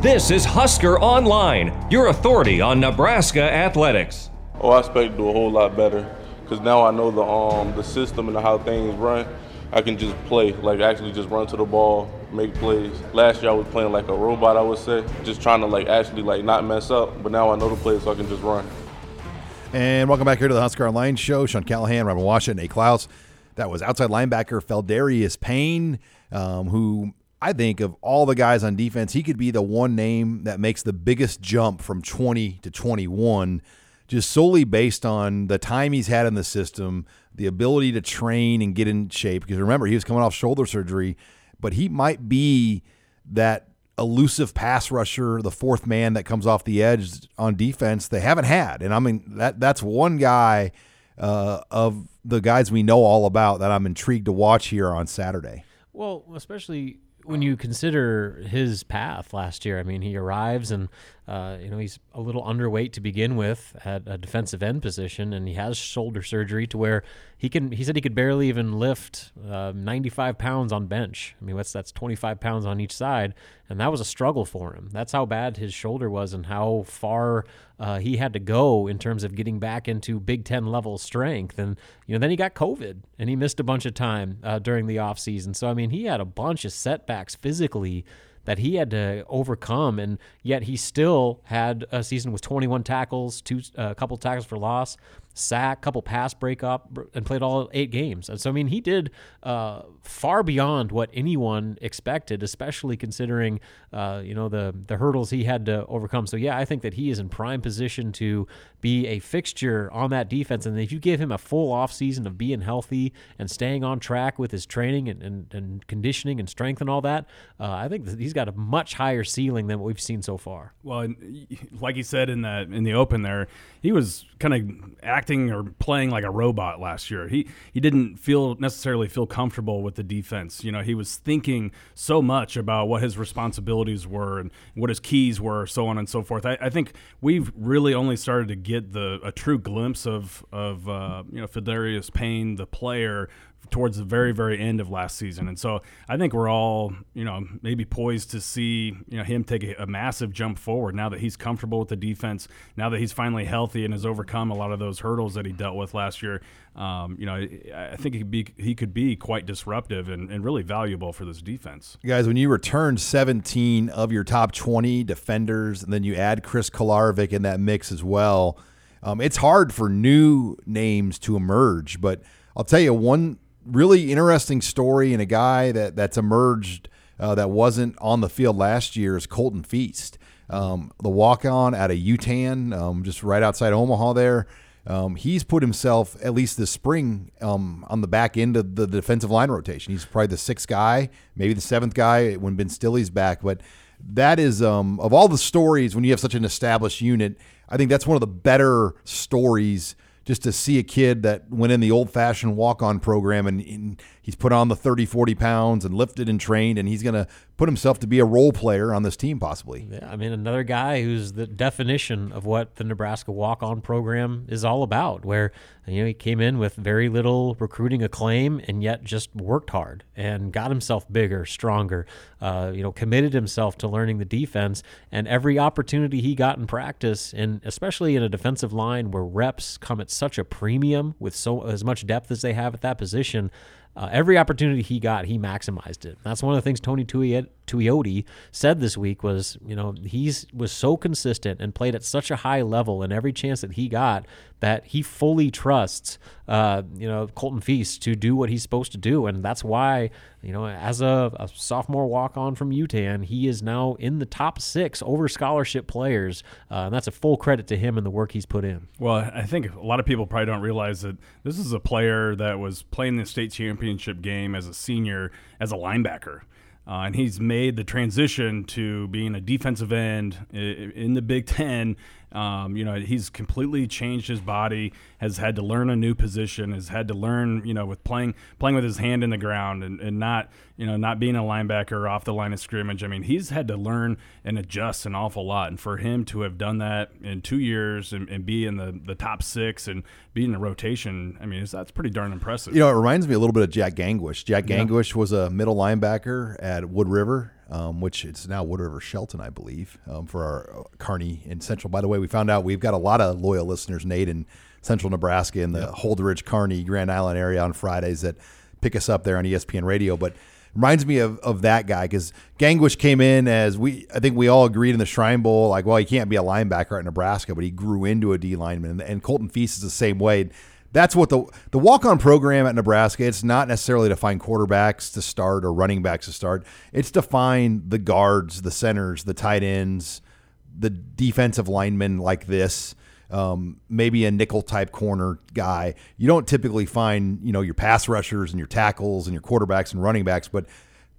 This is Husker Online, your authority on Nebraska athletics. Oh, I expect to do a whole lot better because now I know the um the system and how things run. I can just play, like actually just run to the ball, make plays. Last year I was playing like a robot, I would say, just trying to like actually like not mess up. But now I know the plays, so I can just run. And welcome back here to the Husker Online Show. Sean Callahan, Robin Washut, Nate Clouse. That was outside linebacker Pheldarius Payne, um, who I think of all the guys on defense, he could be the one name that makes the biggest jump from 20 to 21, just solely based on the time he's had in the system, the ability to train and get in shape. Because remember, he was coming off shoulder surgery, but he might be that elusive pass rusher, the fourth man that comes off the edge on defense they haven't had. And I mean that that's one guy uh, of the guys we know all about that I'm intrigued to watch here on Saturday. Well, especially when you consider his path last year. I mean, he arrives and uh, you know he's a little underweight to begin with at a defensive end position, and he has shoulder surgery to where he can. He said he could barely even lift uh, 95 pounds on bench. I mean, that's that's 25 pounds on each side, and that was a struggle for him. That's how bad his shoulder was, and how far uh, he had to go in terms of getting back into Big Ten level strength. And you know, then he got COVID, and he missed a bunch of time uh, during the offseason. So I mean, he had a bunch of setbacks physically that he had to overcome, and yet he still had a season with 21 tackles, two a uh, couple tackles for loss, sack, couple pass breakup, and played all eight games. And so, I mean, he did uh, far beyond what anyone expected, especially considering, uh, you know, the the hurdles he had to overcome. So, yeah, I think that he is in prime position to be a fixture on that defense. And if you give him a full offseason of being healthy and staying on track with his training and, and, and conditioning and strength and all that, uh, I think that he's got a much higher ceiling than what we've seen so far. Well, like he said in that in the open there, he was kind of acting or playing like a robot last year. He he didn't feel necessarily feel comfortable with the defense. You know, he was thinking so much about what his responsibilities were and what his keys were, so on and so forth. I, I think we've really only started to get the a true glimpse of of uh, you know Pheldarius Payne, the player, towards the very very end of last season. And so i think we're all you know maybe poised to see you know him take a, a, massive jump forward now that he's comfortable with the defense now that he's finally healthy and has overcome a lot of those hurdles that he dealt with last year. Um, you know i think he could be he could be quite disruptive and, and really valuable for this defense. Guys when you return 17 of your top 20 defenders and then you add chris kolarevic in that mix as well um, it's hard for new names to emerge. But i'll tell you one really interesting story and a guy that that's emerged uh, that wasn't on the field last year is Colton Feist, um, the walk on out of Yutan, um, just right outside Omaha there. Um, he's put himself at least this spring um, on the back end of the defensive line rotation. He's probably the sixth guy, maybe the seventh guy when Ben Stille's back. But that is um, of all the stories when you have such an established unit. I think that's one of the better stories just to see a kid that went in the old fashioned walk on program and, and, he's put on the 30, 40 pounds and lifted and trained, and he's going to put himself to be a role player on this team, possibly. Yeah, I mean, another guy who's the definition of what the Nebraska walk on program is all about, where, you know, he came in with very little recruiting acclaim and yet just worked hard and got himself bigger, stronger, uh, you know, committed himself to learning the defense. And every opportunity he got in practice, and especially in a defensive line where reps come at such a premium with so as much depth as they have at that position, uh, every opportunity he got, he maximized it. That's one of the things Tony Tuioti said this week was, you know, he's was so consistent and played at such a high level in every chance that he got that he fully trusts, uh, you know, Colton Feist to do what he's supposed to do, and that's why, you know, as a, a sophomore walk on from Yutan, he is now in the top six over scholarship players, uh, and that's a full credit to him and the work he's put in. Well, I think a lot of people probably don't realize that this is a player that was playing the state championship game as a senior as a linebacker. Uh, and he's made the transition to being a defensive end in the Big Ten um, you know, he's completely changed his body, has had to learn a new position, has had to learn, you know, with playing playing with his hand in the ground and, and not, you know, not being a linebacker off the line of scrimmage. I mean, he's had to learn and adjust an awful lot. And for him to have done that in two years and, and be in the, the top six and be in the rotation, I mean, that's pretty darn impressive. You know, it reminds me a little bit of Jack Gangwish. Jack Gangwish yeah. was a middle linebacker at Wood River um, which it's now Wood River Shelton, I believe, um, for our uh, Kearney in Central. By the way, we found out we've got a lot of loyal listeners, Nate, in Central Nebraska in the yep. Holdrege, Kearney, Grand Island area on Fridays that pick us up there on ESPN Radio. But reminds me of, of that guy because Gangwish came in as we I think we all agreed in the Shrine Bowl like well he can't be a linebacker at Nebraska but he grew into a D lineman and, and Colton Feist is the same way that's what the the walk on program at Nebraska. It's not necessarily to find quarterbacks to start or running backs to start. It's to find the guards, the centers, the tight ends, the defensive linemen like this. Um, maybe a nickel type corner guy. You don't typically find you know your pass rushers and your tackles and your quarterbacks and running backs, but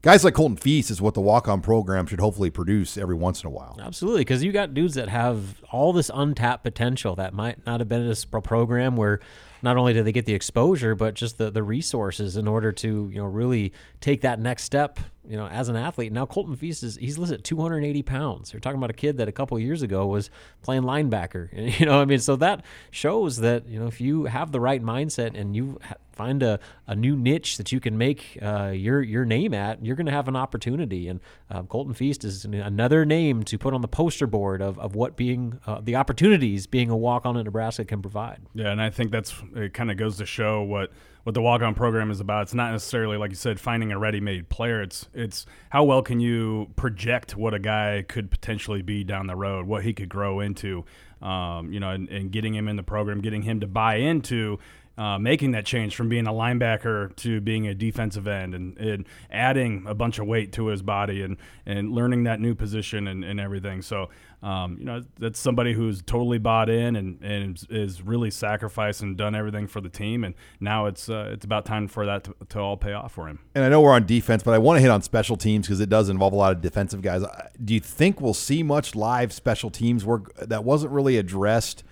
guys like Colton Feist is what the walk on program should hopefully produce every once in a while. Absolutely, because you got dudes that have all this untapped potential that might not have been in this program where not only do they get the exposure, but just the, the resources in order to, you know, really take that next step, you know, as an athlete. Now Colton Feist is he's listed at 280 pounds. You're talking about a kid that a couple years ago was playing linebacker. You know, I mean, so that shows that, you know, if you have the right mindset and you find a, a new niche that you can make uh, your your name at, you're going to have an opportunity. And uh, Colton Feist is another name to put on the poster board of, of what being uh, the opportunities being a walk on in Nebraska can provide. Yeah, and I think that's it. Kind of goes to show what what the walk on program is about. It's not necessarily like you said finding a ready made player. It's it's how well can you project what a guy could potentially be down the road, what he could grow into. Um, you know, and, and getting him in the program, getting him to buy into uh, making that change from being a linebacker to being a defensive end and, and, adding a bunch of weight to his body and, and learning that new position and, and everything. So, um, you know, that's somebody who's totally bought in and, and is really sacrificed and done everything for the team. And now it's uh, it's about time for that to, to, all pay off for him. And I know we're on defense, but I want to hit on special teams because it does involve a lot of defensive guys. Do you think we'll see much live special teams work that wasn't really addressed?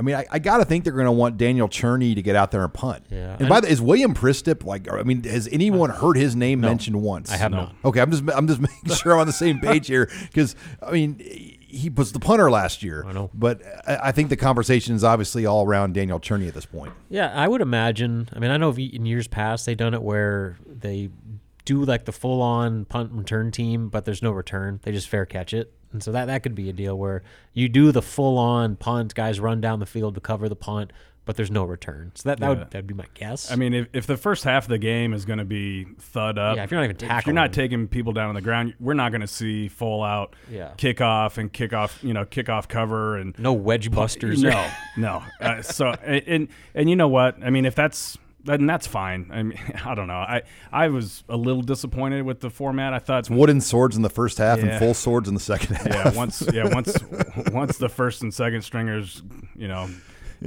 I mean, I, I got to think they're going to want Daniel Cerni to get out there and punt. Yeah. And by the way, is William Przystup like? I mean, has anyone heard his name no, mentioned once? I have not. Okay, I'm just I'm just making sure I'm on the same page here because I mean he was the punter last year. I know, but I think the conversation is obviously all around Daniel Cerni at this point. Yeah, I would imagine. I mean, I know in years past they've done it where they do like the full on punt return team, but there's no return. They just fair catch it. And so that that could be a deal where you do the full on punt, guys run down the field to cover the punt, but there's no return. So that, that yeah. would that'd be my guess. I mean, if, if the first half of the game is going to be thud up, yeah, if you're not even tackling, if you're not taking people down on the ground, we're not going to see full out yeah. kickoff and kickoff, you know, kickoff cover and no wedge busters. No, no. Uh, so and, and and you know what? I mean, if that's and that's fine. I mean, I don't know. I I was a little disappointed with the format. I thought it's wooden swords in the first half yeah. and full swords in the second half. Yeah, once yeah once once the first and second stringers, you know,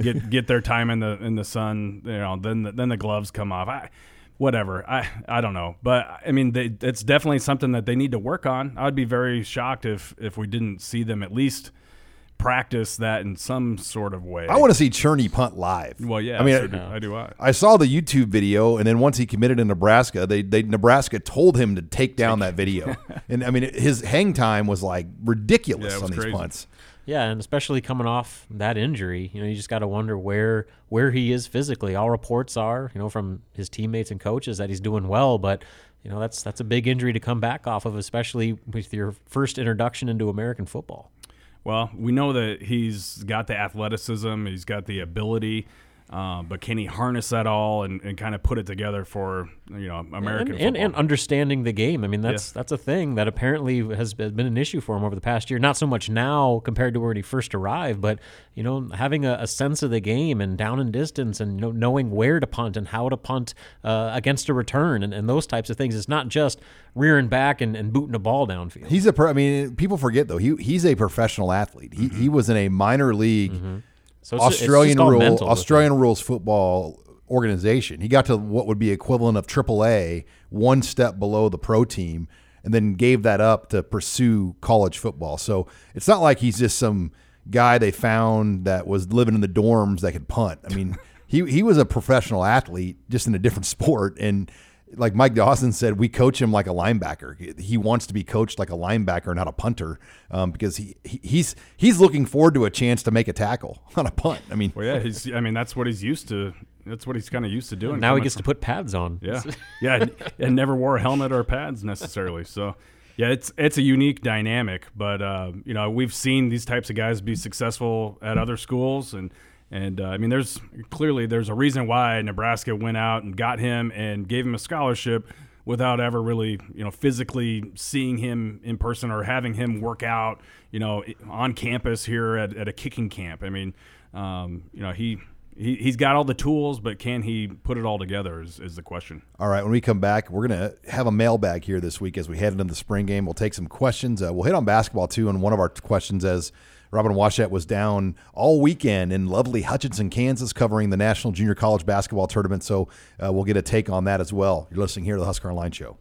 get get their time in the in the sun, you know, then the, then the gloves come off. I whatever. I I don't know, but I mean, they, it's definitely something that they need to work on. I would be very shocked if if we didn't see them at least practice that in some sort of way. I want to see Cerni punt live. Well, yeah, I mean, so I, do, I do. I. I saw the YouTube video, and then once he committed in Nebraska, they, they Nebraska told him to take down that video, and I mean, his hang time was like ridiculous yeah, on crazy. these punts. Yeah, and especially coming off that injury, you know, you just got to wonder where where he is physically. All reports are, you know, from his teammates and coaches that he's doing well, but you know that's that's a big injury to come back off of, especially with your first introduction into American football. Well, we know that he's got the athleticism, he's got the ability. Uh, but can he harness that all and, and kind of put it together for you know American and, and, and understanding the game? I mean, that's yeah. that's a thing that apparently has been an issue for him over the past year. Not so much now compared to when he first arrived, but you know, having a, a sense of the game and down and distance, and you know, knowing where to punt and how to punt uh, against a return, and, and those types of things. It's not just rearing back and, and booting a ball downfield. He's a. Pro, I mean, people forget though. He he's a professional athlete. He mm-hmm. he was in a minor league. Mm-hmm so it's Australian just, rule Australian rules football organization. He got to what would be equivalent of AAA, one step below the pro team, and then gave that up to pursue college football. So it's not like he's just some guy they found that was living in the dorms that could punt. I mean, he he was a professional athlete, just in a different sport, and like Mike Dawson said, we coach him like a linebacker. He wants to be coached like a linebacker, not a punter, um, because he, he, he's he's looking forward to a chance to make a tackle on a punt. I mean, well, yeah, he's. I mean, that's what he's used to. That's what he's kind of used to doing. Now he gets from, to put pads on. Yeah, yeah, and never wore a helmet or pads necessarily. So, Yeah, it's it's a unique dynamic, but uh, you know we've seen these types of guys be successful at other schools, and and uh, I mean there's clearly there's a reason why Nebraska went out and got him and gave him a scholarship without ever really you know physically seeing him in person or having him work out you know on campus here at, at a kicking camp. I mean, um, you know he he, he's got all the tools, but can he put it all together is, is the question. All right, when we come back, we're going to have a mailbag here this week as we head into the spring game. We'll take some questions. Uh, we'll hit on basketball too. And one of our questions, as Robin Washut was down all weekend in lovely Hutchinson, Kansas, covering the National Junior College Basketball Tournament. So uh, we'll get a take on that as well. You're listening here to the Husker Online Show.